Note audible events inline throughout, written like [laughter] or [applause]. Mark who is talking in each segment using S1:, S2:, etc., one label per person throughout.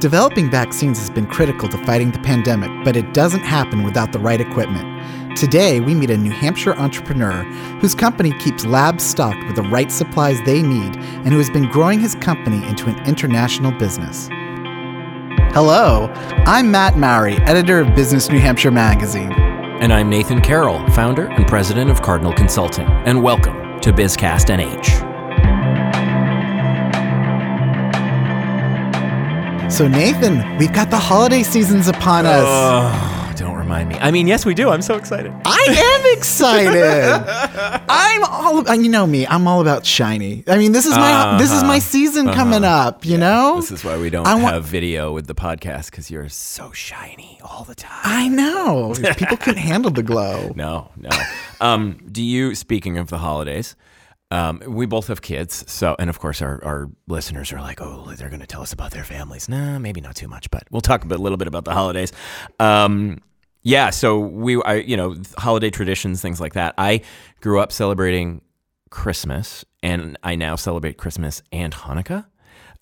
S1: Developing vaccines has been critical to fighting the pandemic, but it doesn't happen without the right equipment. Today, we meet a New Hampshire entrepreneur whose company keeps labs stocked with the right supplies they need and who has been growing his company into an international business. Hello, I'm Matt Mowry, editor of Business New Hampshire magazine.
S2: And I'm Nathan Carroll, founder and president of Cardinal Consulting. And welcome to BizCast NH.
S1: So, Nathan, we've got the holiday seasons upon us.
S2: Oh, don't remind me. I mean, yes, we do. I'm so excited. [laughs]
S1: I am excited. I'm all you know me. I'm all about shiny. I mean, this is my uh-huh. this is my season uh-huh. coming up. You yeah. know,
S2: this is why we don't wa- have video with the podcast because you're so shiny all the time.
S1: I know people couldn't handle the glow. [laughs]
S2: No, no. Um, do you? Speaking of the holidays. Um, we both have kids, so and of course our, our listeners are like, oh, they're going to tell us about their families. Nah, maybe not too much, but we'll talk a, little bit about the holidays. Um, yeah, so we, I, you know, holiday traditions, things like that. I grew up celebrating Christmas, and I now celebrate Christmas and Hanukkah.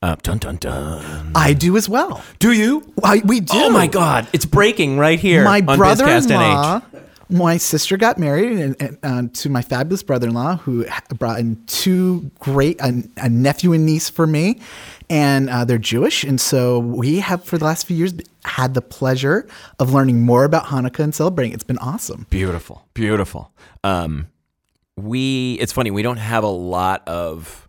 S2: Uh, dun dun dun.
S1: I do as well.
S2: Do you?
S1: I, we do.
S2: Oh my God! It's breaking right here.
S1: My brother-in-law my sister got married and, and uh, to my fabulous brother-in-law who brought in two great a, a nephew and niece for me and uh, they're jewish and so we have for the last few years had the pleasure of learning more about hanukkah and celebrating it's been awesome.
S2: Beautiful. Beautiful. Um, we it's funny we don't have a lot of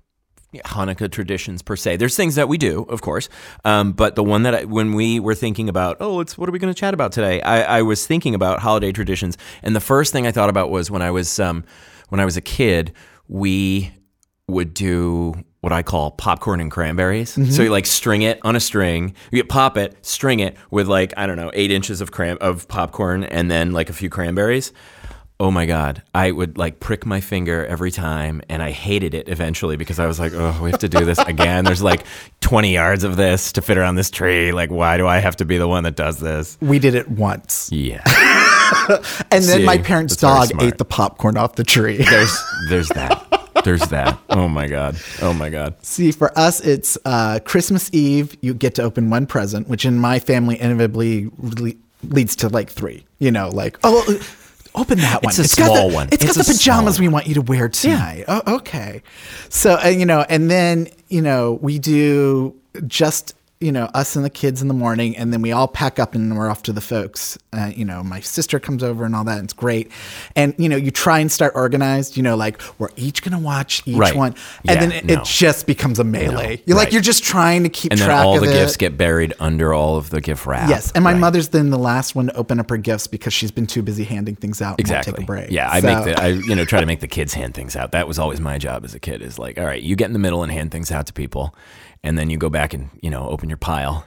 S2: Hanukkah traditions per se. There's things that we do, of course, um, but the one that I, when we were thinking about, oh, it's what are we going to chat about today? I, I, was thinking about holiday traditions, and the first thing I thought about was when I was um, when I was a kid, we would do what I call popcorn and cranberries. Mm-hmm. So you like string it on a string, you pop it, string it with like I don't know eight inches of cram of popcorn, and then like a few cranberries oh my god i would like prick my finger every time and i hated it eventually because i was like oh we have to do this again there's like [laughs] 20 yards of this to fit around this tree like why do i have to be the one that does this
S1: we did it once
S2: yeah [laughs]
S1: and then See, my parents dog ate the popcorn off the tree [laughs]
S2: there's there's that there's that. Oh my god. Oh my god.
S1: See, for us, it's uh, Christmas Eve. You get to open one present, which in my family inevitably leads to like three. You know, like oh, Open that one.
S2: It's a it's small the, one.
S1: It's, it's got the pajamas we want you to wear tonight. Yeah. Oh, okay. So, uh, you know, and then, you know, we do just you know, us and the kids in the morning, and then we all pack up and we're off to the folks. Uh, you know, my sister comes over and all that, and it's great. And you know, you try and start organized. You know, like we're each gonna watch each right. one, and yeah, then it, no. it, just becomes a melee. No. You're right. like you're just trying to keep
S2: and
S1: track.
S2: And all
S1: the
S2: it. gifts get buried under all of the gift wrap.
S1: Yes, and my right. mother's then the last one to open up her gifts because she's been too busy handing things out.
S2: Exactly.
S1: take a break.
S2: Yeah, I so. make the I you know try to make the kids hand things out. That was always my job as a kid. Is like, all right, you get in the middle and hand things out to people, and then you go back and you know open your pile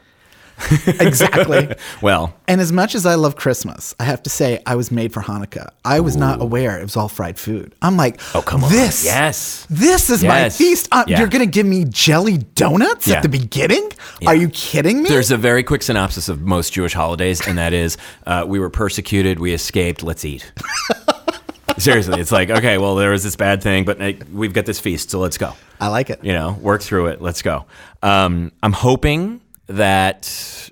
S2: [laughs]
S1: exactly. [laughs]
S2: well,
S1: and as much as I love Christmas, I have to say I was made for Hanukkah. I was Ooh. not aware it was all fried food. I'm like,
S2: oh come on,
S1: this,
S2: yes,
S1: this is yes. my feast. Uh, yeah. You're gonna give me jelly donuts yeah. at the beginning? Yeah. Are you kidding me?
S2: There's a very quick synopsis of most Jewish holidays, and that is, uh, we were persecuted, we escaped, let's eat. [laughs] Seriously, it's like okay, well, there was this bad thing, but we've got this feast, so let's go.
S1: I like it.
S2: You know, work through it. Let's go. Um, I'm hoping that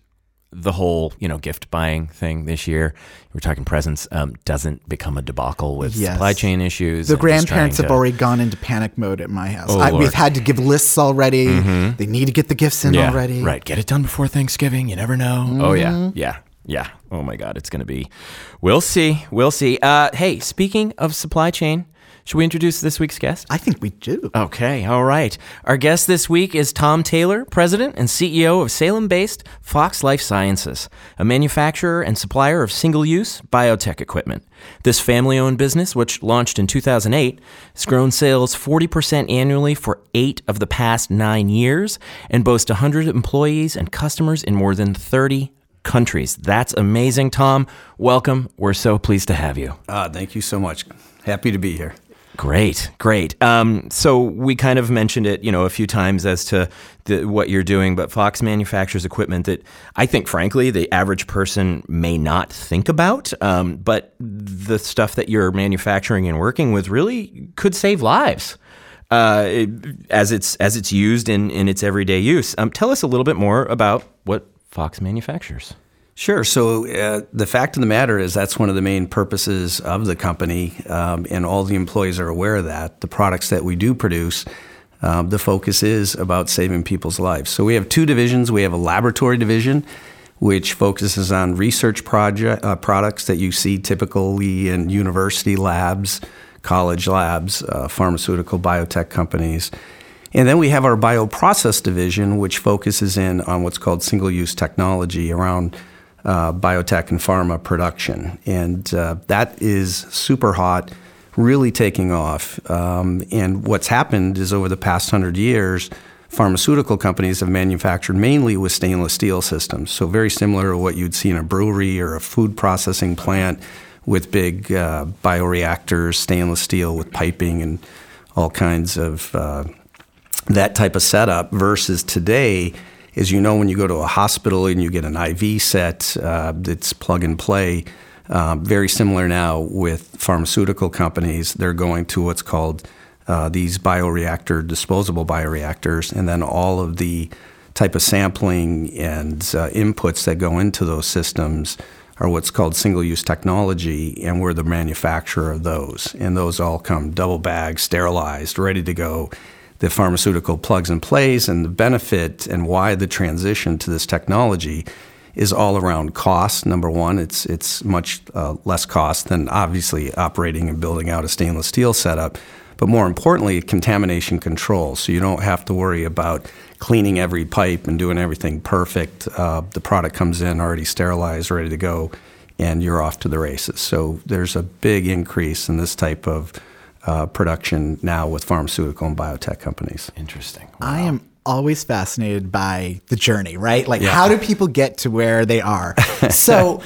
S2: the whole you know gift buying thing this year we're talking presents um, doesn't become a debacle with yes. supply chain issues
S1: the grandparents have to, already gone into panic mode at my house oh, I, we've had to give lists already mm-hmm. they need to get the gifts in
S2: yeah,
S1: already
S2: right get it done before thanksgiving you never know mm-hmm. oh yeah yeah yeah oh my god it's gonna be we'll see we'll see uh, hey speaking of supply chain should we introduce this week's guest?
S1: I think we do.
S2: Okay, all right. Our guest this week is Tom Taylor, President and CEO of Salem based Fox Life Sciences, a manufacturer and supplier of single use biotech equipment. This family owned business, which launched in 2008, has grown sales 40% annually for eight of the past nine years and boasts 100 employees and customers in more than 30 countries. That's amazing, Tom. Welcome. We're so pleased to have you.
S3: Uh, thank you so much. Happy to be here.
S2: Great, great. Um, so we kind of mentioned it, you know, a few times as to the, what you're doing, but Fox manufactures equipment that I think, frankly, the average person may not think about. Um, but the stuff that you're manufacturing and working with really could save lives. Uh, it, as it's as it's used in, in its everyday use. Um, tell us a little bit more about what Fox manufactures?
S3: Sure. So uh, the fact of the matter is that's one of the main purposes of the company, um, and all the employees are aware of that. The products that we do produce, um, the focus is about saving people's lives. So we have two divisions. We have a laboratory division, which focuses on research project uh, products that you see typically in university labs, college labs, uh, pharmaceutical biotech companies. And then we have our bioprocess division, which focuses in on what's called single use technology around uh, biotech and pharma production. And uh, that is super hot, really taking off. Um, and what's happened is over the past hundred years, pharmaceutical companies have manufactured mainly with stainless steel systems. So, very similar to what you'd see in a brewery or a food processing plant with big uh, bioreactors, stainless steel with piping and all kinds of uh, that type of setup versus today as you know, when you go to a hospital and you get an IV set, uh, it's plug and play. Uh, very similar now with pharmaceutical companies. They're going to what's called uh, these bioreactor, disposable bioreactors, and then all of the type of sampling and uh, inputs that go into those systems are what's called single use technology, and we're the manufacturer of those. And those all come double bagged, sterilized, ready to go the pharmaceutical plugs and plays and the benefit and why the transition to this technology is all around cost. Number one, it's it's much uh, less cost than obviously operating and building out a stainless steel setup, but more importantly, contamination control. So you don't have to worry about cleaning every pipe and doing everything perfect. Uh, the product comes in already sterilized, ready to go, and you're off to the races. So there's a big increase in this type of uh, production now with pharmaceutical and biotech companies.
S2: Interesting.
S1: Wow. I am always fascinated by the journey, right? Like, yeah. how do people get to where they are? [laughs] so,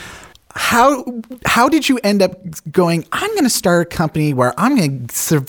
S1: how how did you end up going? I'm going to start a company where I'm going to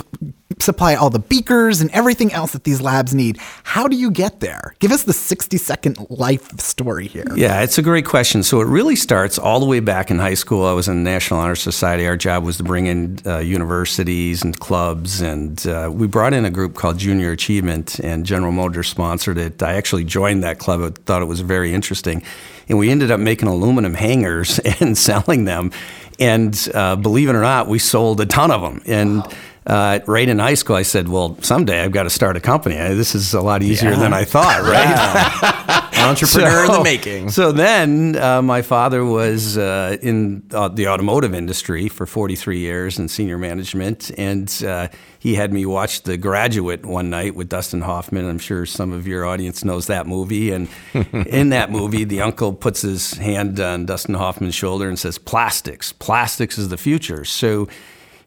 S1: supply all the beakers and everything else that these labs need. How do you get there? Give us the 60 second life story here.
S3: Yeah, it's a great question. So it really starts all the way back in high school. I was in the National Honor Society. Our job was to bring in uh, universities and clubs, and uh, we brought in a group called Junior Achievement, and General Motors sponsored it. I actually joined that club. I thought it was very interesting. And we ended up making aluminum hangers [laughs] and selling them. And uh, believe it or not, we sold a ton of them. And wow uh, right in high school, I said, "Well, someday I've got to start a company. This is a lot easier yeah. than I thought,
S2: right?" [laughs] Entrepreneur so, in the making.
S3: So then, uh, my father was uh, in uh, the automotive industry for 43 years in senior management, and uh, he had me watch The Graduate one night with Dustin Hoffman. I'm sure some of your audience knows that movie. And [laughs] in that movie, the uncle puts his hand on Dustin Hoffman's shoulder and says, "Plastics, plastics is the future." So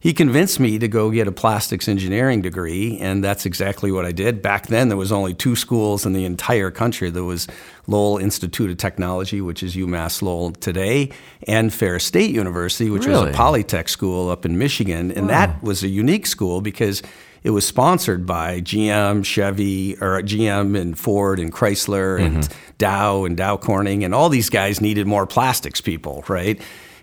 S3: he convinced me to go get a plastics engineering degree, and that's exactly what I did. Back then, there was only two schools in the entire country. There was Lowell Institute of Technology, which is UMass Lowell today, and Ferris State University, which really? was a polytech school up in Michigan. And wow. that was a unique school because it was sponsored by GM, Chevy, or GM and Ford and Chrysler and mm-hmm. Dow and Dow Corning, and all these guys needed more plastics people, right?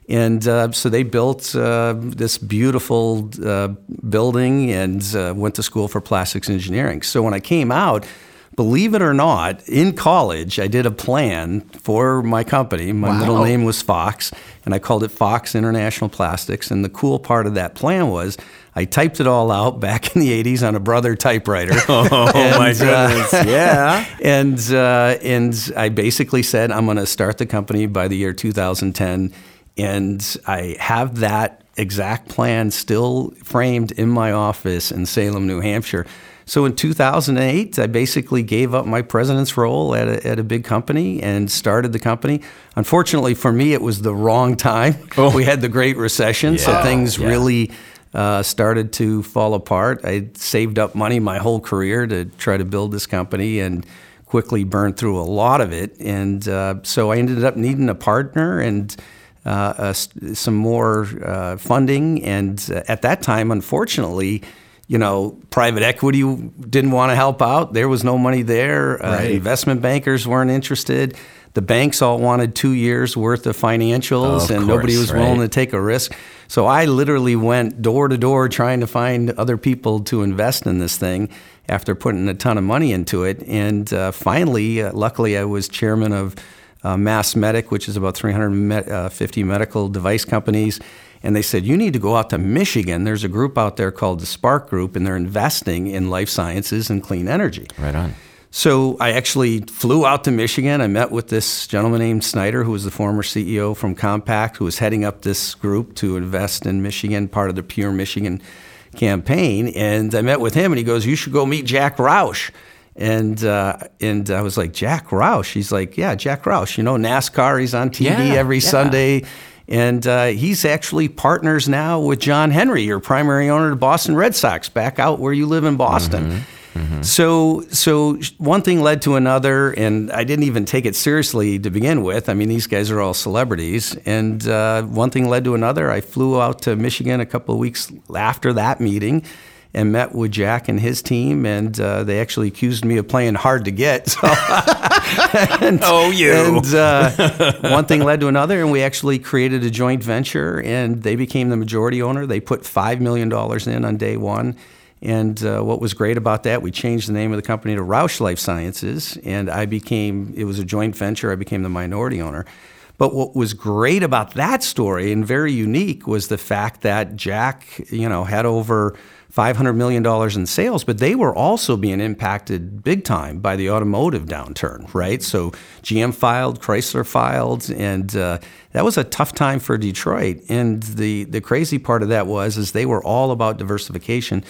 S3: And uh, so they built uh, this beautiful uh, building and uh, went to school for plastics engineering. So when I came out, believe it or not, in college, I did a plan for my company. My wow. middle name was Fox, and I called it Fox International Plastics. And the cool part of that plan was I typed it all out back in the 80s on a brother typewriter. [laughs]
S2: oh, [laughs] and, my uh, goodness. Uh,
S3: yeah. [laughs] And, uh, and I basically said, I'm going to start the company by the year 2010 and I have that exact plan still framed in my office in Salem, New Hampshire. So in 2008, I basically gave up my president's role at a, at a big company and started the company. Unfortunately for me, it was the wrong time. [laughs] Oh. We had the Great Recession, yeah, so things yeah. really uh, started to fall apart. I saved up money my whole career to try to build this company and quickly burned through a lot of it. And uh, so I ended up needing a partner and uh, uh, some more uh, funding. And at that time, unfortunately, you know, private equity didn't want to help out. There was no money there. Right. investment bankers weren't interested. The banks all wanted two years worth of financials, oh, of and course, nobody was right. willing to take a risk. So I literally went door to door trying to find other people to invest in this thing after putting a ton of money into it. And uh, finally, uh, luckily, I was chairman of uh, MassMEDIC, which is about 350 uh, medical device companies. And they said, You need to go out to Michigan. There's a group out there called the Spark Group, and they're investing in life sciences and clean energy.
S2: Right on.
S3: So I actually flew out to Michigan. I met with this gentleman named Snyder, who was the former CEO from Compaq, who was heading up this group to invest in Michigan, part of the Pure Michigan campaign. And I met with him, and he goes, "You should go meet Jack Roush." And uh, and I was like, Jack Roush. He's like, yeah, Jack Roush. You know, NASCAR. He's on TV
S2: Yeah,
S3: every
S2: yeah.
S3: Sunday. And uh, he's actually partners now with John Henry, your primary owner of the Boston Red Sox, back out where you live in Boston. So, so one thing led to another, and I didn't even take it seriously to begin with. I mean, these guys are all celebrities, and uh, one thing led to another. I flew out to Michigan a couple of weeks after that meeting, and met with Jack and his team, and uh, they actually accused me of playing hard to get. So, [laughs] and,
S2: Oh, you.
S3: And uh, one thing led to another, and we actually created a joint venture, and they became the majority owner. They put five million dollars in on day one. And uh, what was great about that, we changed the name of the company to Roush Life Sciences, and I became, it was a joint venture, I became the minority owner. But what was great about that story and very unique was the fact that Jack, you know, had over $500 million in sales, but they were also being impacted big time by the automotive downturn, right? So GM filed, Chrysler filed, and uh, that was a tough time for Detroit. And the, the crazy part of that was is they were all about diversification.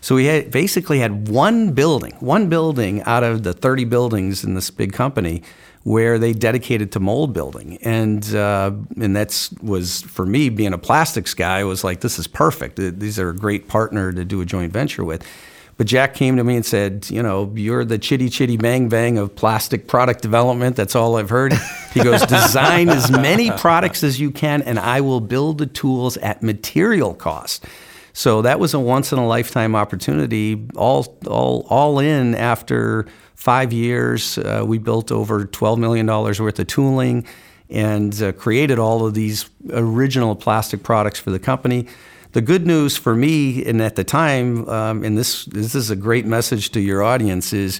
S3: So we had basically had one building, one building out of the 30 buildings in this big company where they dedicated to mold building, and uh, and that's was for me being a plastics guy was like this is perfect. These are a great partner to do a joint venture with. But Jack came to me and said, you know, you're the chitty chitty bang bang of plastic product development. That's all I've heard. He goes, design as many products as you can, and I will build the tools at material cost. So that was a once in a lifetime opportunity. All all all in after five years, uh, we built over twelve million dollars worth of tooling and uh, created all of these original plastic products for the company. The good news for me, and at the time, um, and this this is a great message to your audience, is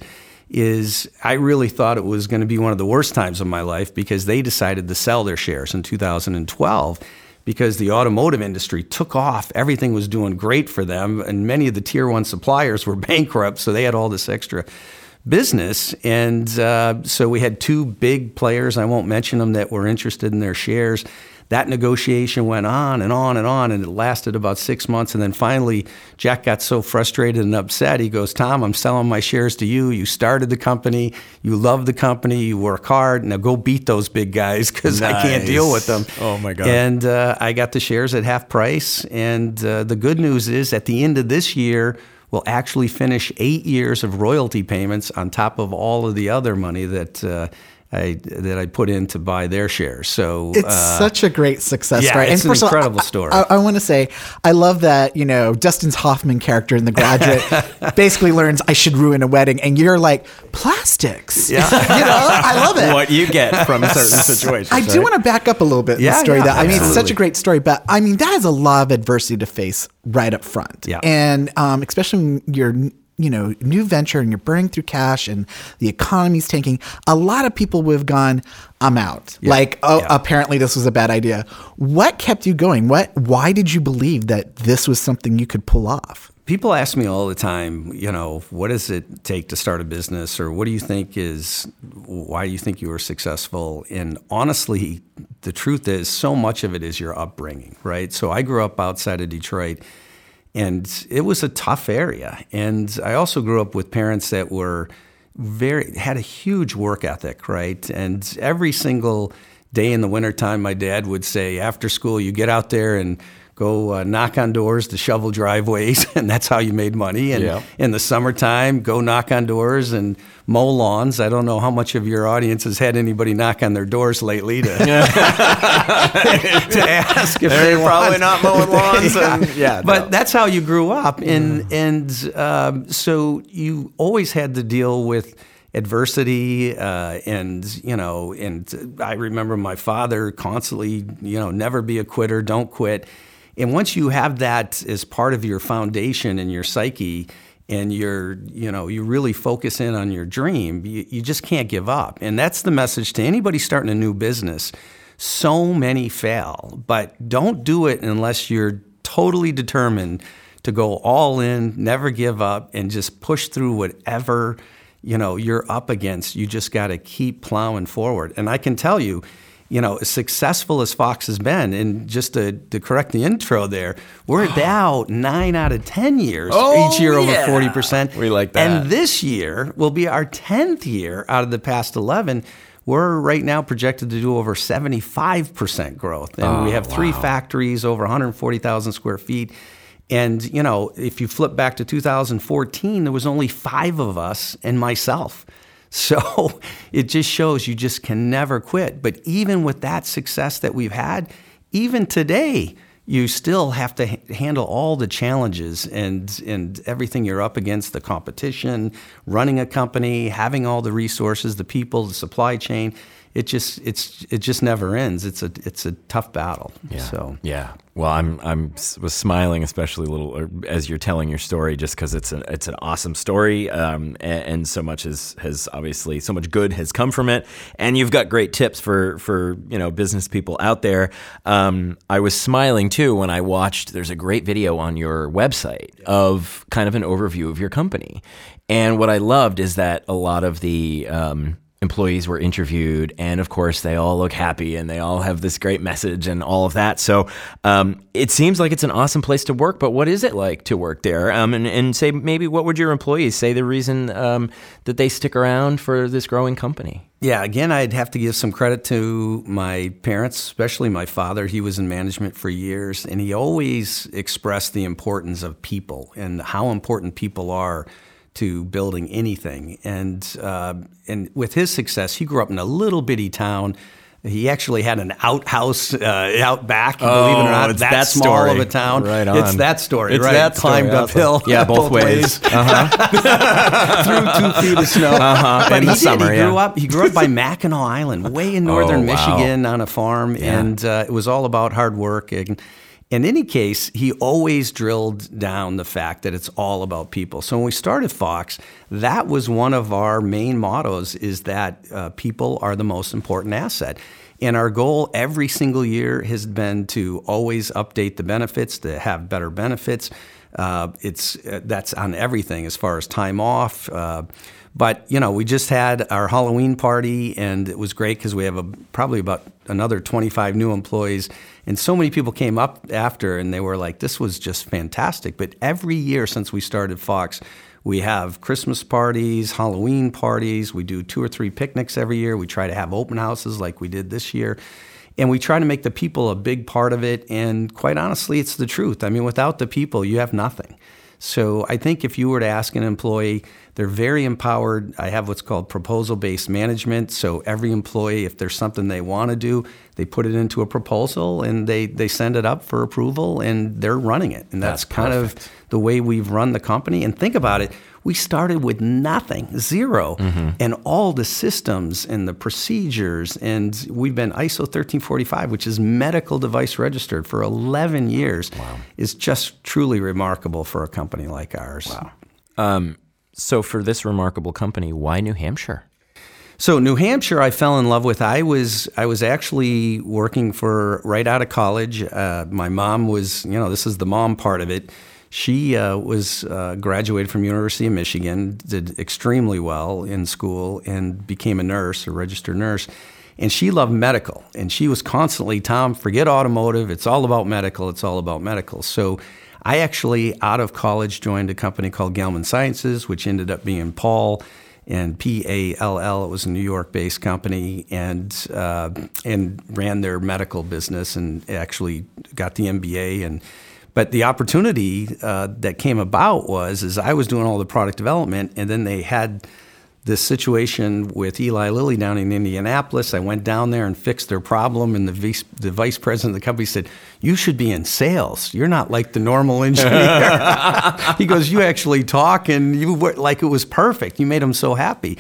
S3: is I really thought it was going to be one of the worst times of my life because they decided to sell their shares in 2012 because the automotive industry took off. Everything was doing great for them, and many of the tier one suppliers were [laughs] bankrupt, so they had all this extra business. And uh, so we had two big players, I won't mention them, that were interested in their shares. That negotiation went on and on and on, and it lasted about six months. And then finally, Jack got so frustrated and upset. He goes, Tom, I'm selling my shares to you. You started the company. You love the company. You work hard. Now go beat those big guys because I can't deal with them.
S2: Oh, my God.
S3: And uh, I got the shares at half price. And uh, the good news is at the end of this year, we'll actually finish eight years of royalty payments on top of all of the other money that. Uh, I, that I put in to buy their shares. So
S1: It's
S3: uh,
S1: such a great success
S3: yeah,
S1: story.
S3: it's an
S1: first of all,
S3: incredible
S1: I-
S3: story.
S1: I, want to say, I love that, you know, Dustin's Hoffman character in The Graduate [laughs] basically learns I should ruin a wedding. And you're like, plastics.
S3: Yeah. [laughs]
S1: you know, I love it.
S2: what you get from certain situations.
S1: I do want to back up a little bit in the
S3: Yeah,
S1: story.
S3: yeah,
S1: that I mean, it's such a great story, but I mean, that is a lot of adversity to face right up front.
S3: Yeah.
S1: and um, especially when you're you know new venture and you're burning through cash and the economy's tanking. A lot of people would have gone, "I'm out." Like, oh,
S3: Yeah.
S1: apparently this was a bad idea. What kept you going? What? Why did you believe that this was something you could pull off?
S3: People ask me all the time, you know, what does it take to start a business, or what do you think is, why do you think you were successful? And honestly, the truth is, so much of it is your upbringing, right? So I grew up outside of Detroit, and it was a tough area. And I also grew up with parents that were very had a huge work ethic, right? And every single day in the wintertime, my dad would say, after school, you get out there and go uh, knock on doors to shovel driveways, [laughs] and that's how you made money. And
S2: Yeah.
S3: in the summertime, go knock on doors and mow lawns. I don't know how much of your audience has had anybody knock on their doors lately to, [laughs] to ask if they
S2: They're probably
S3: want-
S2: not mowing [laughs] lawns. and, yeah,
S3: but
S2: no.
S3: that's how you grew up, and and um, so you always had to deal with adversity, uh, and you know, and I remember my father constantly, you know, never be a quitter, don't quit, and once you have that as part of your foundation and your psyche. and you're you know you really focus in on your dream you, you just can't give up. And that's the message to anybody starting a new business. So many fail but don't do it unless you're totally determined to go all in never give up and just push through whatever you know you're up against. You just got to keep plowing forward. And i can tell you you know, as successful as Fox has been, and just to, to correct the intro there, we're now nine out of 10 years,
S2: Oh,
S3: each year
S2: yeah.
S3: over 40%.
S2: We like that.
S3: And this year will be our 10th year out of the past 11. We're right now projected to do over 75% growth. And we
S2: Oh,
S3: have three
S2: wow.
S3: factories, over 140,000 square feet. And, you know, if you flip back to 2014, there was only five of us and myself. So [laughs] it just shows you just can never quit. But even with that success that we've had, even today, you still have to h- handle all the challenges and and everything you're up against the competition running a company having all the resources the people the supply chain it just it's it just never ends it's a it's a tough battle
S2: Yeah.
S3: so
S2: yeah. Well, I'm I'm was smiling especially a little uh, as you're telling your story, just because it's an it's an awesome story, um, and, and so much has has obviously so much good has come from it, and you've got great tips for for you know business people out there. Um, I was smiling too when I watched. There's a great video on your website of kind of an overview of your company, and what I loved is that a lot of the um, employees were interviewed, and of course, they all look happy and they all have this great message and all of that. So um, it seems like it's an awesome place to work. But what is it like to work there? Um, and, and say maybe what would your employees say the reason um, that they stick around for this growing company?
S3: Yeah, again, I'd have to give some credit to my parents, especially my father. He was in management for years, and he always expressed the importance of people and how important people are to building anything. And uh, and with his success, he grew up in a little bitty town. He actually had an outhouse uh, out back. believe it or
S2: Oh,
S3: not,
S2: it's
S3: that,
S2: that
S3: small
S2: story.
S3: of a town.
S2: Right on.
S3: It's that story.
S2: It's
S3: right?
S2: that story.
S3: climbed
S2: Awesome.
S3: uphill.
S2: Yeah, [laughs] both ways. [laughs]
S3: through two feet of [laughs] snow.
S2: Uh-huh.
S3: But
S2: In
S3: he
S2: the
S3: did.
S2: summer,
S3: he grew
S2: yeah.
S3: up. He grew up by Mackinac Island, way in northern
S2: Oh, wow.
S3: Michigan, on a farm, and uh, it was all about hard work. And in any case, he always drilled down the fact that it's all about people. So when we started Fox, that was one of our main mottos: is that uh, people are the most important asset. And our goal every single year has been to always update the benefits, to have better benefits. Uh, it's uh, that's on everything as far as time off. But you know, we just had our Halloween party, and it was great because we have a, probably about another 25 new employees, and so many people came up after, and they were like, "This was just fantastic." But every year since we started Fox, we have Christmas parties, Halloween parties. We do two or three picnics every year. We try to have open houses like we did this year. And we try to make the people a big part of it. And quite honestly, it's the truth. I mean, without the people, you have nothing. So I think if you were to ask an employee, they're very empowered. I have what's called proposal based management. So every employee, if there's something they want to do, they put it into a proposal and they, they send it up for approval and they're running it. And that's,
S2: That's
S3: kind of the way we've run the company. And think about it we started with nothing, 0 and all the systems and the procedures. And we've been ISO 1345, which is medical device registered for 11 years, is just truly remarkable for a company like ours. Wow.
S2: So for this remarkable company, why New Hampshire?
S3: So New Hampshire, I fell in love with. I was I was actually working for right out of college. Uh, my mom was, you know, this is the mom part of it. She uh, was uh, graduated from University of Michigan, did extremely well in school, and became a nurse, a registered nurse. And she loved medical, and she was constantly, Tom, forget automotive. It's all about medical. It's all about medical. So. I actually, out of college, joined a company called Gelman Sciences, which ended up being Pall and P A L L. It was a New York-based company, and uh, and ran their medical business, and actually got the MBA. And but the opportunity uh, that came about was is I was doing all the product development, and then they had this situation with Eli Lilly down in Indianapolis. I went down there and fixed their problem, and the vice, the vice president of the company said, "You should be in sales. You're not like the normal engineer." [laughs] he goes, "You actually talk, and you were like it was perfect. You made them so happy."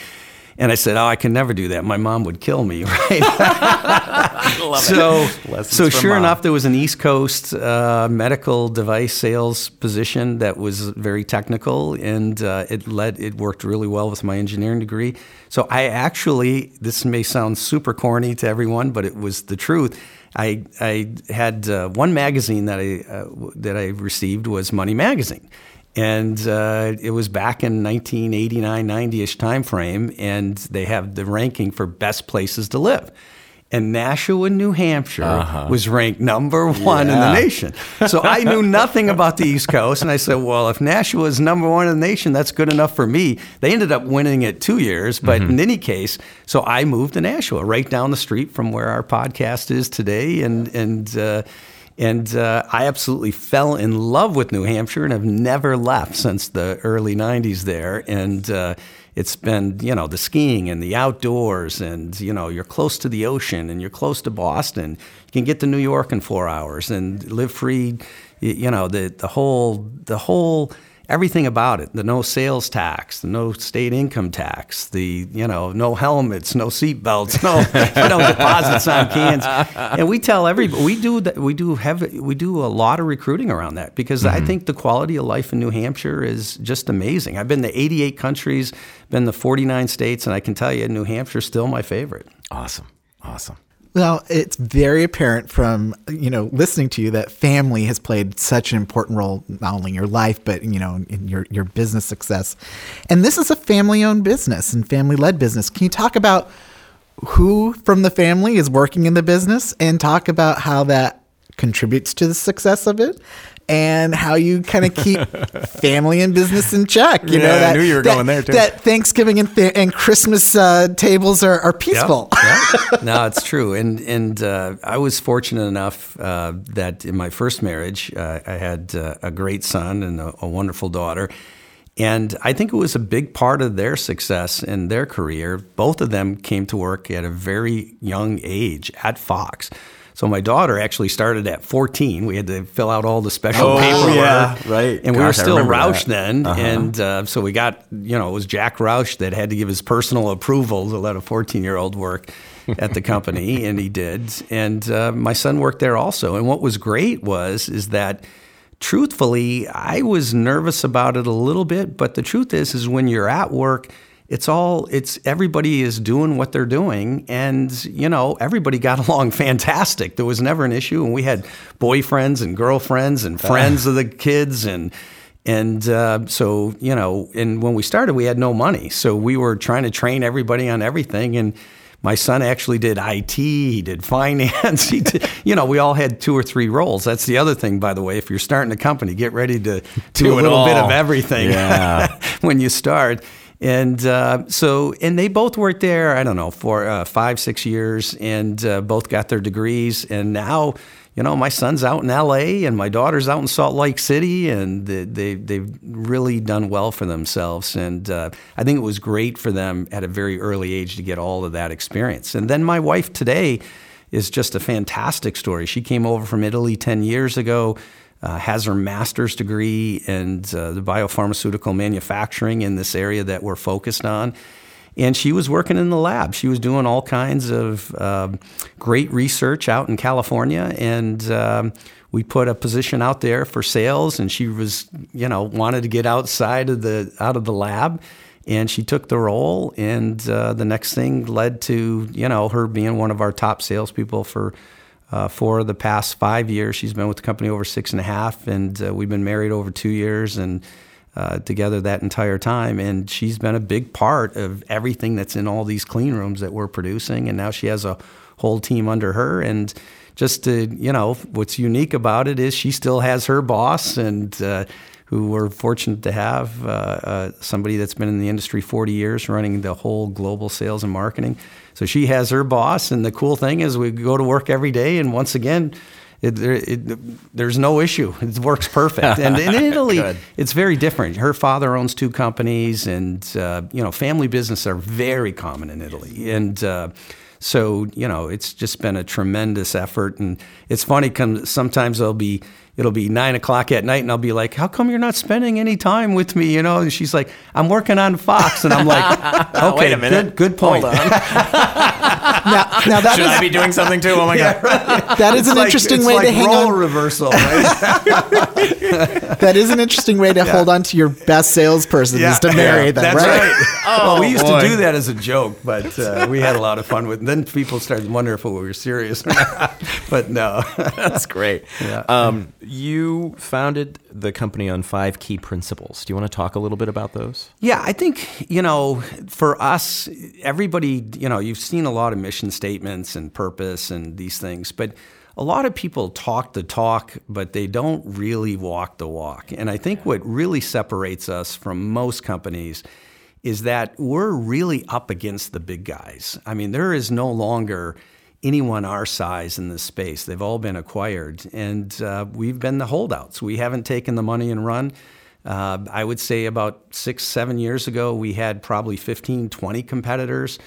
S3: And I said, "Oh, I can never do that. My mom would kill me." [laughs] Right. [laughs] so, so sure
S2: Mom.
S3: enough, there was an East Coast uh, medical device sales position that was very technical, and uh, it led. It worked really well with my engineering degree. So I actually, this may sound super corny to everyone, but it was the truth. I I had uh, one magazine that I uh, that I received was Money Magazine. And uh, it was back in 1989, 90-ish time frame, and they have the ranking for best places to live. And Nashua, New Hampshire was ranked number one in the nation. So I knew nothing about the East Coast. And I said, well, if Nashua is number one in the nation, that's good enough for me. They ended up winning it two years. But in any case, so I moved to Nashua, right down the street from where our podcast is today. And, and, uh, and uh, I absolutely fell in love with New Hampshire and have never left since the early 90s there. And uh, it's been, you know, the skiing and the outdoors, and, you know, you're close to the ocean and you're close to Boston. You can get to New York in four hours and live free, you know, the, the whole, the whole, everything about it. The no sales tax the no state income tax the you know no helmets no seat belts no [laughs] you know deposits on cans. And we tell everybody we do that we do have we do a lot of recruiting around that because i mm-hmm. think the quality of life in new hampshire is just amazing. I've been to 88 countries been to 49 states and i can tell you new hampshire's still my favorite.
S2: Awesome. Awesome.
S1: Well, it's very apparent from you know listening to you that family has played such an important role not only in your life but you know in your your business success. And this is a family-owned business and family-led business. Can you talk about who from the family is working in the business and talk about how that contributes to the success of it? And how you kind of keep family and business in check. You know
S2: Yeah, I knew you were
S1: that-
S2: going there, too.
S1: That Thanksgiving and, fa- and Christmas uh, tables are, are peaceful.
S3: Yeah, yeah. [laughs] no, it's true. And and uh, I was fortunate enough uh, that in my first marriage, uh, I had uh, a great son and a, a wonderful daughter. And I think it was a big part of their success in their career. Both of them came to work at a very young age at Fox. So my daughter actually started at 14. We had to fill out all the special
S2: Oh,
S3: paperwork.
S2: yeah, right.
S3: And we were still Roush
S2: that. Uh-huh.
S3: then. And uh, so we got, you know, it was Jack Roush that had to give his personal approval to let a 14 year old work at the company, [laughs] and he did. And uh, my son worked there also. And what was great was is that truthfully, I was nervous about it a little bit, but the truth is, is when you're at work, it's all it's everybody is doing what they're doing and you know everybody got [laughs] along fantastic there was never an issue and we had boyfriends and girlfriends and friends of the kids and and uh, so you know and when we started we had no money so we were trying to train everybody on everything and my son actually did IT, he did finance, [laughs] he did, you know, we all had two or three roles. That's the other thing, by the way. If you're starting a company, get ready to [laughs] do,
S2: Do
S3: a
S2: it
S3: little bit of everything
S2: Yeah.
S3: when you start. And uh, so, and they both worked there, I don't know, for uh, five, six years and uh, both got their degrees. And now, you know, my son's out in LA and my daughter's out in Salt Lake City, and they, they, they've really done well for themselves. And uh, I think it was great for them at a very early age to get all of that experience. And then my wife today is just a fantastic story. She came over from Italy 10 years ago. Uh, has her master's degree in uh, the biopharmaceutical manufacturing in this area that we're focused on. And she was working in the lab. She was doing all kinds of um, great research out in California. And um, we put a position out there for sales, and she was, you know, wanted to get outside of the out of the lab. And she took the role, and uh, the next thing led to, you know, her being one of our top salespeople for uh, for the past five years. She's been with the company over six and a half, and uh, we've been married over two years and uh, together that entire time. And she's been a big part of everything that's in all these clean rooms that we're producing. And now she has a whole team under her. And just to, you know, what's unique about it is she still has her boss and uh, who we're fortunate to have uh, uh, somebody that's been in the industry 40 years running the whole global sales and marketing. So she has her boss, and the cool thing is we go to work every day, and once again, it, it, there's no issue. It works perfect. And in [laughs] Italy, it's very different. Her father owns two companies, and uh, you know, family business are very common in Italy, and. Uh, So, you know, it's just been a tremendous effort. And it's funny, come, sometimes there'll be, it'll be nine o'clock at night and I'll be like, how come you're not spending any time with me? You know, and she's like, I'm working on Fox. And I'm like, okay, [laughs]
S2: Wait a minute.
S3: Good, good point.
S2: Hold on. [laughs]
S1: Now, now that
S2: Should
S1: is
S2: I be doing something too? Oh my god. [laughs]
S1: that is
S3: It's
S1: an
S3: like-
S1: interesting way
S3: like
S1: to hang
S3: role
S1: on.
S3: reversal. Right?
S1: That is an interesting way to hold on to your best salesperson is to marry them,
S3: That's
S1: right?
S3: right. well, we used
S2: boy.
S3: to do that as a joke, but uh, we had a lot of fun with. it. Then people started wondering if we were serious or not. But no,
S2: That's great.
S3: Yeah.
S2: Um, you founded the company on five key principles. Do you want to talk a little bit about those?
S3: yeah, I think you know, for us, everybody, you know, you've seen a lot of mission statements and purpose and these things, but. A lot of people talk the talk, but they don't really walk the walk. And I think what really separates us from most companies is that we're really up against the big guys. I mean, there is no longer anyone our size in this space. They've all been acquired, and uh, we've been the holdouts. We haven't taken the money and run. Uh, I would say about six, seven years ago, we had probably 15, 20 competitors,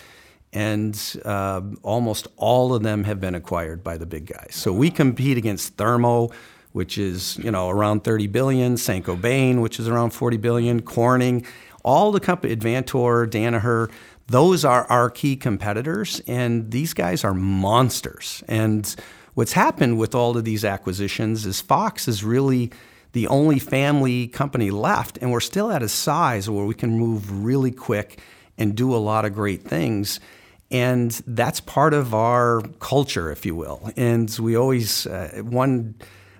S3: and uh, almost all of them have been acquired by the big guys. So we compete against Thermo, which is you know around 30 billion, Saint-Gobain, which is around 40 billion, Corning, all the company, Avantor, Danaher. Those are our key competitors, and these guys are monsters. And what's happened with all of these acquisitions is Fox is really the only family company left, and we're still at a size where we can move really quick and do a lot of great things. And that's part of our culture, if you will. And we always, uh, one,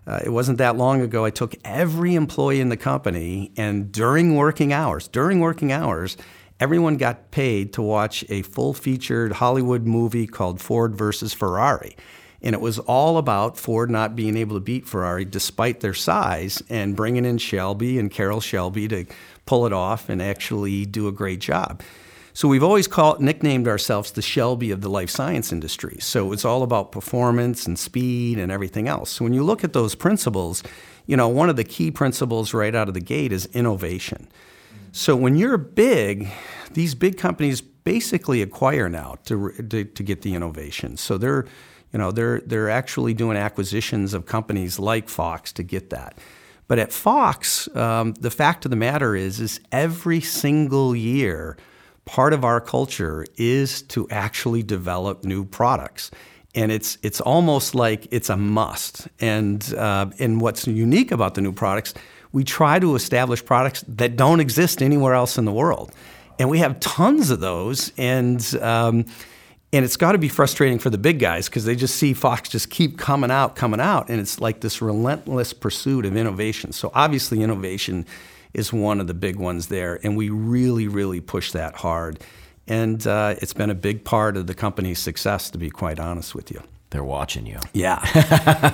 S3: uh, it wasn't that long ago, I took every employee in the company, and during working hours, during working hours, everyone got paid to watch a full featured Hollywood movie called Ford versus Ferrari. And it was all about Ford not being able to beat Ferrari despite their size and bringing in Shelby and Carroll Shelby to pull it off and actually do a great job. So we've always called nicknamed ourselves the Shelby of the life science industry. So it's all about performance and speed and everything else. So when you look at those principles, you know, one of the key principles right out of the gate is innovation. So when you're big, these big companies basically acquire now to, to, to get the innovation. So they're, you know, they're, they're actually doing acquisitions of companies like Fox to get that. But at Fox, um, the fact of the matter is, is every single year, part of our culture is to actually develop new products. And it's, it's almost like it's a must. And, uh, and what's unique about the new products, we try to establish products that don't exist anywhere else in the world. And we have tons of those. And, um, and it's got to be frustrating for the big guys because they just see Fox just keep coming out, coming out. And it's like this relentless pursuit of innovation. So obviously, innovation is one of the big ones there. And we really, really push that hard. And uh, it's been a big part of the company's success, to be quite honest with you.
S2: They're watching you.
S3: Yeah.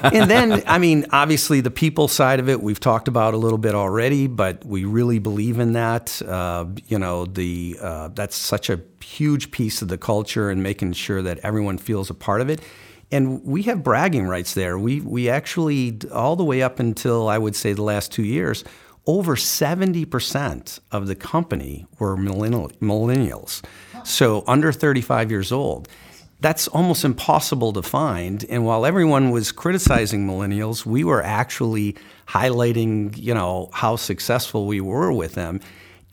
S3: [laughs] and then, I mean, obviously, the people side of it, we've talked about a little bit already, but we really believe in that. Uh, you know, the uh, that's such a huge piece of the culture and making sure that everyone feels a part of it. And we have bragging rights there. We, we actually, all the way up until I would say the last two years, over 70% of the company were millennial, millennials, so under 35 years old. That's almost impossible to find. And while everyone was criticizing millennials, we were actually highlighting, you know, how successful we were with them.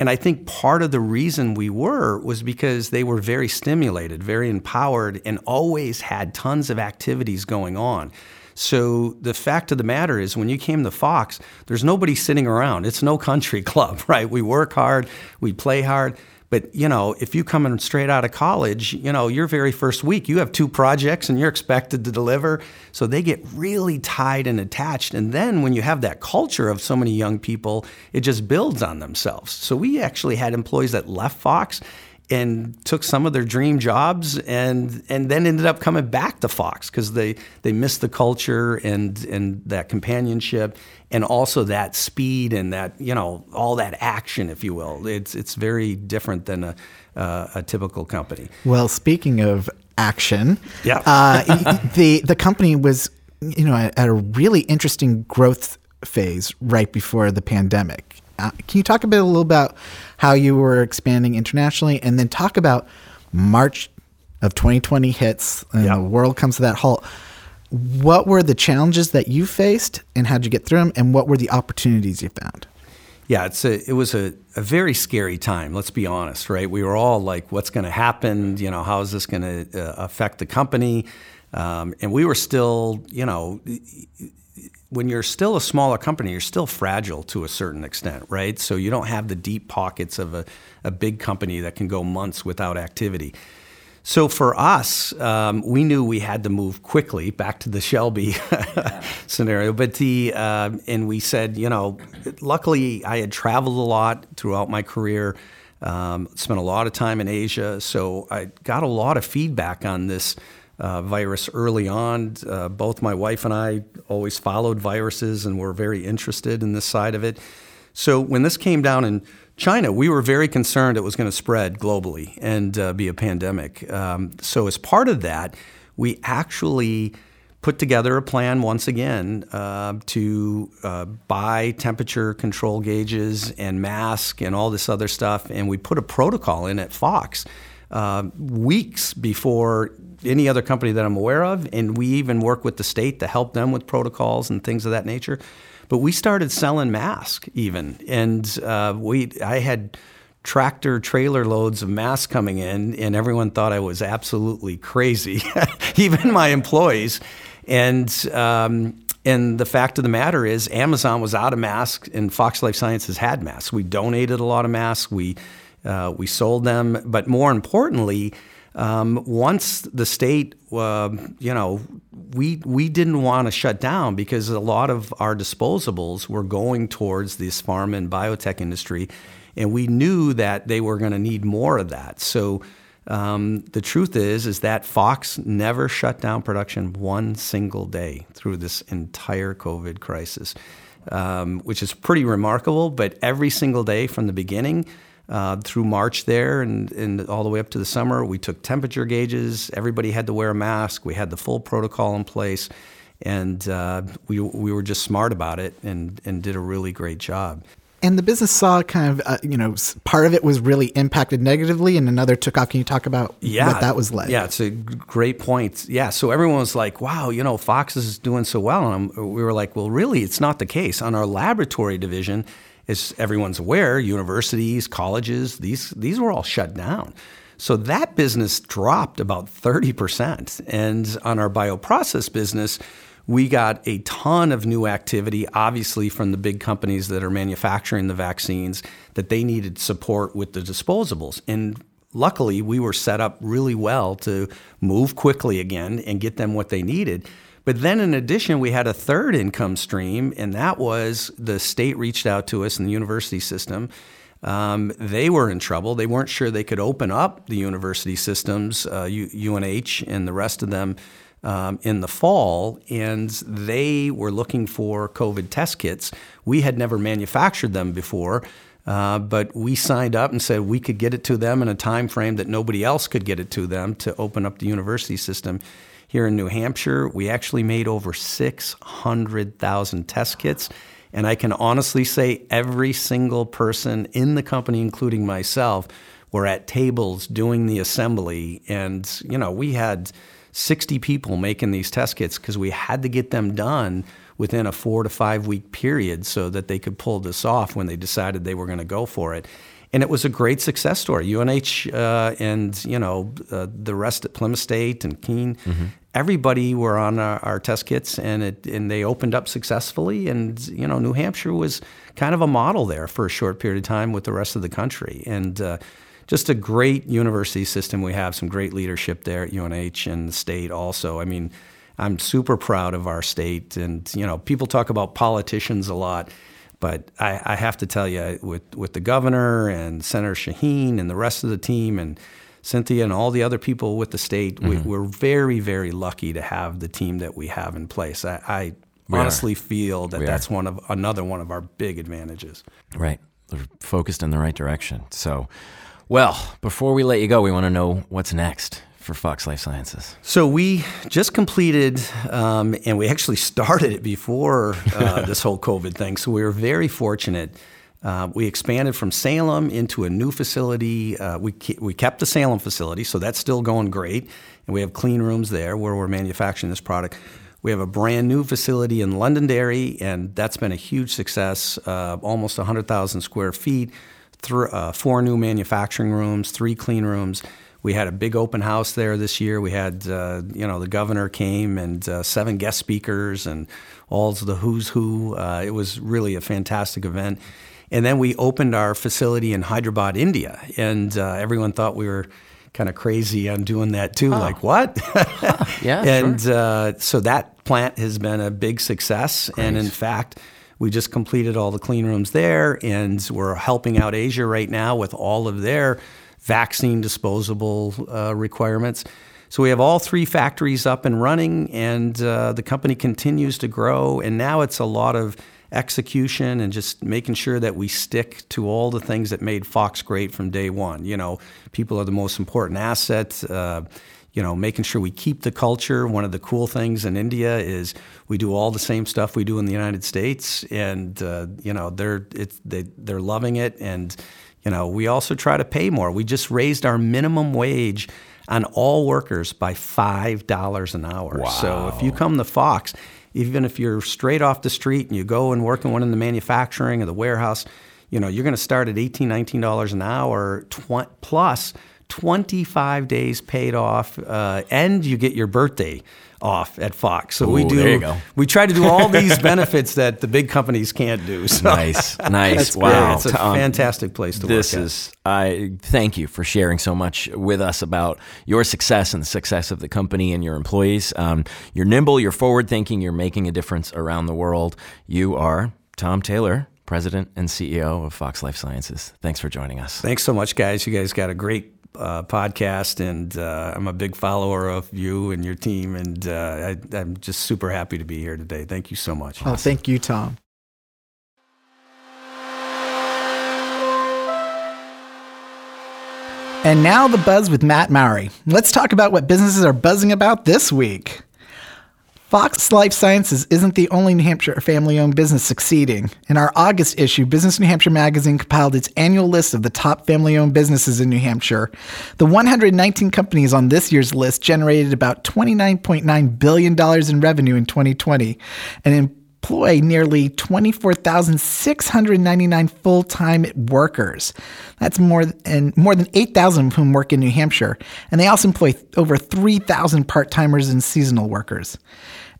S3: And I think part of the reason we were was because they were very stimulated, very empowered, and always had tons of activities going on. So the fact of the matter is, when you came to Fox, there's nobody sitting around. It's no country [laughs] club, right? We work hard, we play hard. But you know, if you come in straight out of college, you know, your very first week, you have two projects and you're expected to deliver. So they get really tied and attached. And then when you have that culture of so many young people, it just builds on themselves. So we actually had employees that left Fox and took some of their dream jobs and and then ended up coming back to Fox because they they missed the culture and and that companionship and also that speed and that you know all that action if you will it's it's very different than a uh, a typical company
S1: Well, speaking of action,
S3: Yeah.
S1: uh, [laughs] the the company was you know at, at a really interesting growth phase right before the pandemic. Uh, can you talk a bit a little about how you were expanding internationally, and then talk about March of 2020 hits and
S3: Yeah.
S1: the world comes to that halt. What were the challenges that you faced and how'd you get through them? And what were the opportunities you found?
S3: Yeah, it's a, it was a, a very scary time. Let's be honest, right? We were all like, "What's going to happen? You know, how is this going to uh, affect the company?" Um, and we were still, you know, when you're still a smaller company, you're still fragile to a certain extent, right? So you don't have the deep pockets of a, a big company that can go months without activity. So for us, um, we knew we had to move quickly back to the Shelby [laughs] scenario. But the uh, and we said, you know, luckily I had traveled a lot throughout my career, um, spent a lot of time in Asia, so I got a lot of feedback on this uh, virus early on. Uh, both my wife and I always followed viruses and were very interested in this side of it. So when this came down in China, we were very concerned it was going to spread globally and uh, be a pandemic. Um, so as part of that, we actually put together a plan once again uh, to uh, buy temperature control gauges and mask and all this other stuff, and we put a protocol in at Fox uh, weeks before any other company that I'm aware of, and we even work with the state to help them with protocols and things of that nature. But we started selling masks even, and uh, we I had tractor trailer loads of masks coming in, and everyone thought I was absolutely crazy, [laughs] even my employees. And um, and the fact of the matter is, Amazon was out of masks, and Fox Life Sciences had masks. We donated a lot of masks. We uh, we sold them, but more importantly, um, once the state, uh, you know, we we didn't want to shut down because a lot of our disposables were going towards this pharma and biotech industry, and we knew that they were going to need more of that. So. Um, the truth is, is that Fox never shut down production one single day through this entire COVID crisis, um, which is pretty remarkable. But every single day from the beginning, uh, through March there and, and all the way up to the summer. We took temperature gauges. Everybody had to wear a mask. We had the full protocol in place. And uh, we, we were just smart about it and, and did a really great job.
S1: And the business saw kind of, uh, you know, part of it was really impacted negatively and another took off. Can you talk about what that was like?
S3: Yeah, it's a great point. Yeah, so everyone was like, "Wow, you know, Fox is doing so well," and I'm, we were like, "Well, really, it's not the case." On our laboratory division, as everyone's aware, universities, colleges, these these were all shut down. So that business dropped about 30%. And on our bioprocess business, we got a ton of new activity, obviously from the big companies that are manufacturing the vaccines, that they needed support with the disposables. And luckily, we were set up really well to move quickly again and get them what they needed. But then, in addition, we had a third income stream, and that was the state reached out to us in the university system. Um, they were in trouble. They weren't sure they could open up the university systems, uh, UNH and the rest of them, um, in the fall, and they were looking for COVID test kits. We had never manufactured them before. Uh, but we signed up and said we could get it to them in a time frame that nobody else could get it to them to open up the university system here in New Hampshire. We actually made over 600,000 test kits. And I can honestly say every single person in the company, including myself, were at tables doing the assembly. And, you know, we had 60 people making these test kits because we had to get them done within a four to five week period so that they could pull this off when they decided they were going to go for it. And it was a great success story. UNH uh, and you know uh, the rest at Plymouth State and Keene, everybody were on our, our test kits, and it and they opened up successfully. And you know New Hampshire was kind of a model there for a short period of time with the rest of the country. And uh, just a great university system. We have some great leadership there at UNH and the state also. I mean, I'm super proud of our state. And, you know, people talk about politicians a lot, but I, I have to tell you, with, with the governor and Senator Shaheen and the rest of the team and Cynthia and all the other people with the state, we, mm-hmm. we're very, very lucky to have the team that we have in place. I, I
S2: We are.
S3: honestly feel that
S2: We are.
S3: that's one of another one of our big advantages.
S2: Right. They're focused in the right direction. So, well, before we let you go, we want to know what's next for Fox Life Sciences.
S3: So we just completed, um, and we actually started it before uh, [laughs] this whole COVID thing. So we were very fortunate. Uh, we expanded from Salem into a new facility. Uh, we, ke- we kept the Salem facility, so that's still going great. And we have clean rooms there where we're manufacturing this product. We have a brand new facility in Londonderry, and that's been a huge success. Uh, almost 100,000 square feet, th- uh, four new manufacturing rooms, three clean rooms. We had a big open house there this year. We had, uh, you know, the governor came and uh, seven guest speakers and all the who's who. Uh, it was really a fantastic event. And then we opened our facility in Hyderabad, India, and uh, everyone thought we were kind of crazy on doing that too. Like what? [laughs]
S2: Yeah,
S3: and
S2: sure.
S3: uh, so that plant has been a big success. And in fact, we just completed all the clean rooms there, and we're helping out Asia right now with all of their vaccine disposable uh, requirements. So we have all three factories up and running, and uh, the company continues to grow. And now it's a lot of execution and just making sure that we stick to all the things that made Fox great from day one. You know, people are the most important asset. Uh, you know, making sure we keep the culture. One of the cool things in India is we do all the same stuff we do in the United States, and uh, you know they're they they're loving it. And you know, we also try to pay more. We just raised our minimum wage on all workers by five dollars an hour. So if you come to Fox, even if you're straight off the street and you go and work in one in the manufacturing or the warehouse, you know, you're going to start at $18, $19 an hour tw- plus 25 days paid off, uh, and you get your birthday off at Fox. So we do.
S2: there you go.
S3: We try to do all these [laughs] benefits that the big companies can't do. So
S2: Nice, [laughs] nice. wow,
S3: it's a
S2: Tom,
S3: fantastic place to
S2: This
S3: work. This
S2: is I thank you for sharing so much with us about your success and the success of the company and your employees. Um, you're nimble, you're forward thinking, you're making a difference around the world. You are Tom Taylor, President and CEO of Fox Life Sciences. Thanks for joining us.
S3: Thanks so much, guys. You guys got a great uh, podcast, and uh, I'm a big follower of you and your team, and uh, I, I'm just super happy to be here today. Thank you so much.
S1: Oh, thank you, Tom. And now the buzz with Matt Mowry. Let's talk about what businesses are buzzing about this week. Fox Life Sciences isn't the only New Hampshire family owned business succeeding. In our August issue, Business New Hampshire magazine compiled its annual list of the top family owned businesses in New Hampshire. The 119 companies on this year's list generated about $29.9 billion in revenue in 2020 and employ nearly 24,699 full-time workers. That's more than more than 8,000 of whom work in New Hampshire, and they also employ over 3,000 part-timers and seasonal workers.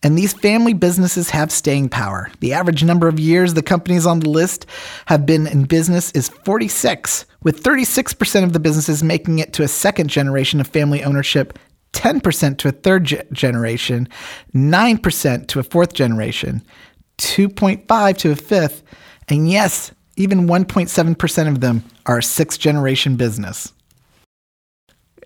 S1: And these family businesses have staying power. The average number of years the companies on the list have been in business is 46, with 36% of the businesses making it to a second generation of family ownership 10% to a third ge- generation, 9% to a fourth generation, 2.5 to a fifth, and yes, even 1.7% of them are sixth generation business.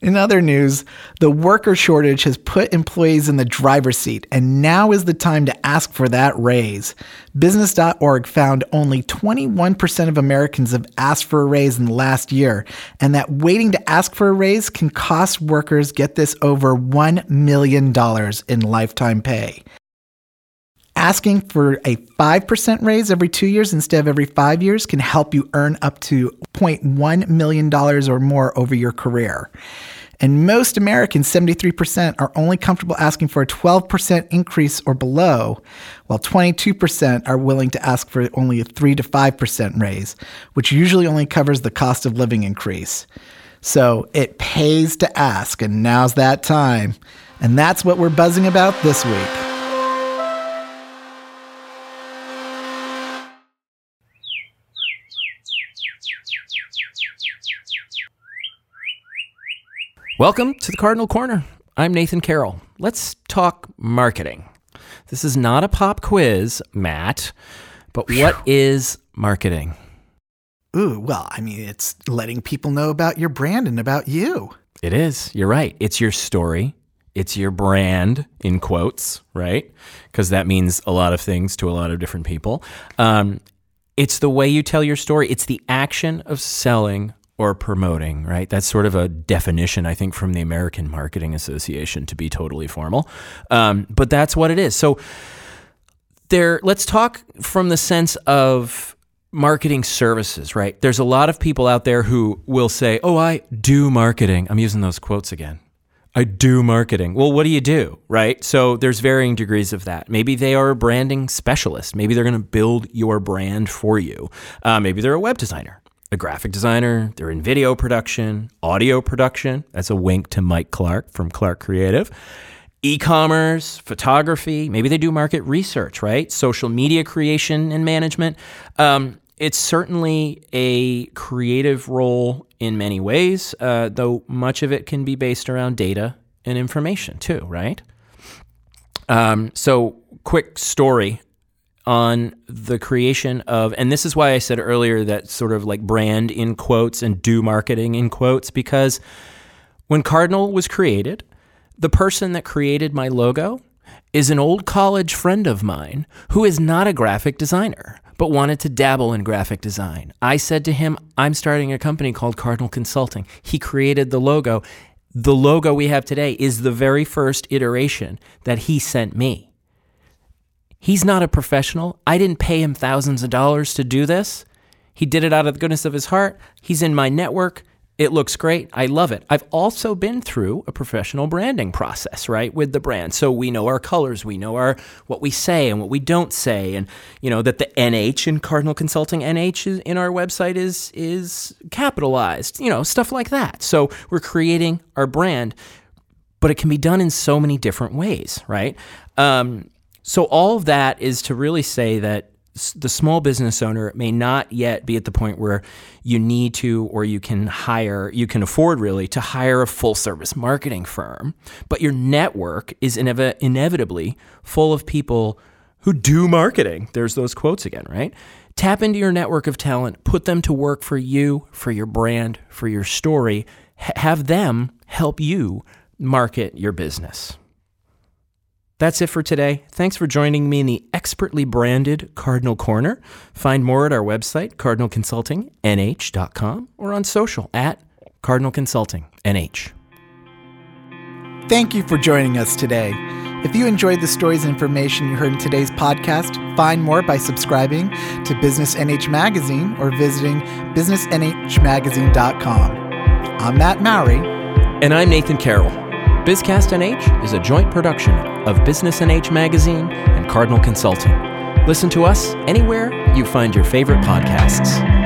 S1: In other news, the worker shortage has put employees in the driver's seat, and now is the time to ask for that raise. Business.org found only 21% of Americans have asked for a raise in the last year, and that waiting to ask for a raise can cost workers, get this, over $1 million in lifetime pay. Asking for a 5% raise every two years instead of every five years can help you earn up to $0.1 million or more over your career. And most Americans, 73%, are only comfortable asking for a 12% increase or below, while 22% are willing to ask for only a 3 to 5% raise, which usually only covers the cost of living increase. So it pays to ask, and now's that time. And that's what we're buzzing about this week.
S2: Welcome to the Cardinal Corner. I'm Nathan Carroll. Let's talk marketing. This is not a pop quiz, Matt, but what is marketing?
S1: Ooh, well, I mean, it's letting people know about your brand and about you.
S2: It is. You're right. It's your story. It's your brand, in quotes, right? Because that means a lot of things to a lot of different people. Um, it's the way you tell your story. It's the action of selling or promoting, right? That's sort of a definition, I think, from the American Marketing Association to be totally formal. Um, but that's what it is. So there, let's talk from the sense of marketing services, right? There's a lot of people out there who will say, "Oh, I do marketing." I'm using those quotes again. I do marketing. Well, what do you do, right? So there's varying degrees of that. Maybe they are a branding specialist. Maybe they're going to build your brand for you. Uh, maybe they're a web designer, a graphic designer. They're in video production, audio production. That's a wink to Mike Clark from Clark Creative. E-commerce, photography. Maybe they do market research, right? Social media creation and management. Um, it's certainly a creative role in many ways, uh, though much of it can be based around data and information too, right? Um, so, quick story on the creation of, and this is why I said earlier that sort of like brand in quotes and do marketing in quotes, because when Cardinal was created, the person that created my logo is an old college friend of mine who is not a graphic designer but wanted to dabble in graphic design. I said to him, I'm starting a company called Cardinal Consulting. He created the logo. The logo we have today is the very first iteration that he sent me. He's not a professional. I didn't pay him thousands of dollars to do this. He did it out of the goodness of his heart. He's in my network. It looks great. I love it. I've also been through a professional branding process, right, with the brand. So we know our colors, we know our what we say and what we don't say, and you know that the NH in Cardinal Consulting NH in our website is is capitalized. You know stuff like that. So we're creating our brand, but it can be done in so many different ways, right? Um, so all of that is to really say that the small business owner may not yet be at the point where you need to or you can hire, you can afford really to hire a full service marketing firm, but your network is inev- inevitably full of people who do marketing. There's those quotes again, right? Tap into your network of talent, put them to work for you, for your brand, for your story. H- have them help you market your business. That's it for today. Thanks for joining me in the expertly branded Cardinal Corner. Find more at our website, cardinalconsultingnh.com, or on social at Cardinal Consulting NH.
S1: Thank you for joining us today. If you enjoyed the stories and information you heard in today's podcast, find more by subscribing to Business NH Magazine or visiting businessnhmagazine.com. I'm Matt Mowry.
S2: And I'm Nathan Carroll. Bizcast NH is a joint production of Business NH Magazine and Cardinal Consulting. Listen to us anywhere you find your favorite podcasts.